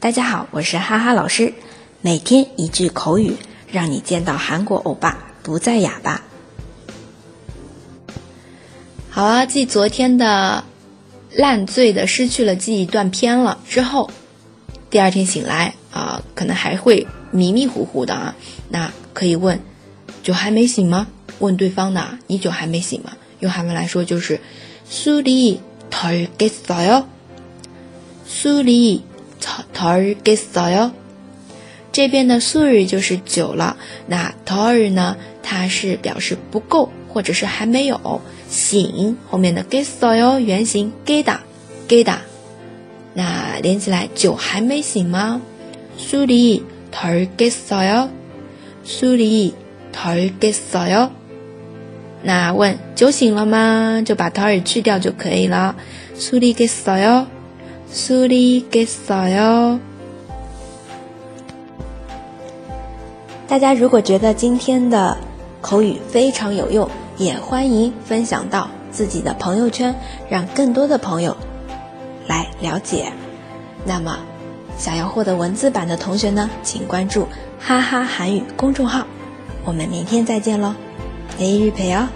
大家好，我是哈哈老师。每天一句口语，让你见到韩国欧巴不再哑巴。好了，继昨天的烂醉的失去了记忆断片了之后，第二天醒来啊，可能还会迷迷糊糊的啊。那可以问酒还没醒吗？问对方的你酒还没醒吗？用韩文来说就是。덜겠어 요？ 술이덜겠어 요？ 这边的술就是酒了，那덜呢？它是表示不够或者是还没有醒。后面的겠어 요？ 原形깨다깨 다。 那连起来，酒还没醒吗？술이덜겠어 요？ 술이덜겠어 요？ 那问酒醒了吗？就把 털去掉就可以了。술이겠어 요？ 술이겠어 요？ 大家如果觉得今天的口语非常有用，也欢迎分享到自己的朋友圈，让更多的朋友来了解。那么，想要获得文字版的同学呢，请关注“哈哈韩语”公众号。我们明天再见喽！ 내일 봬요.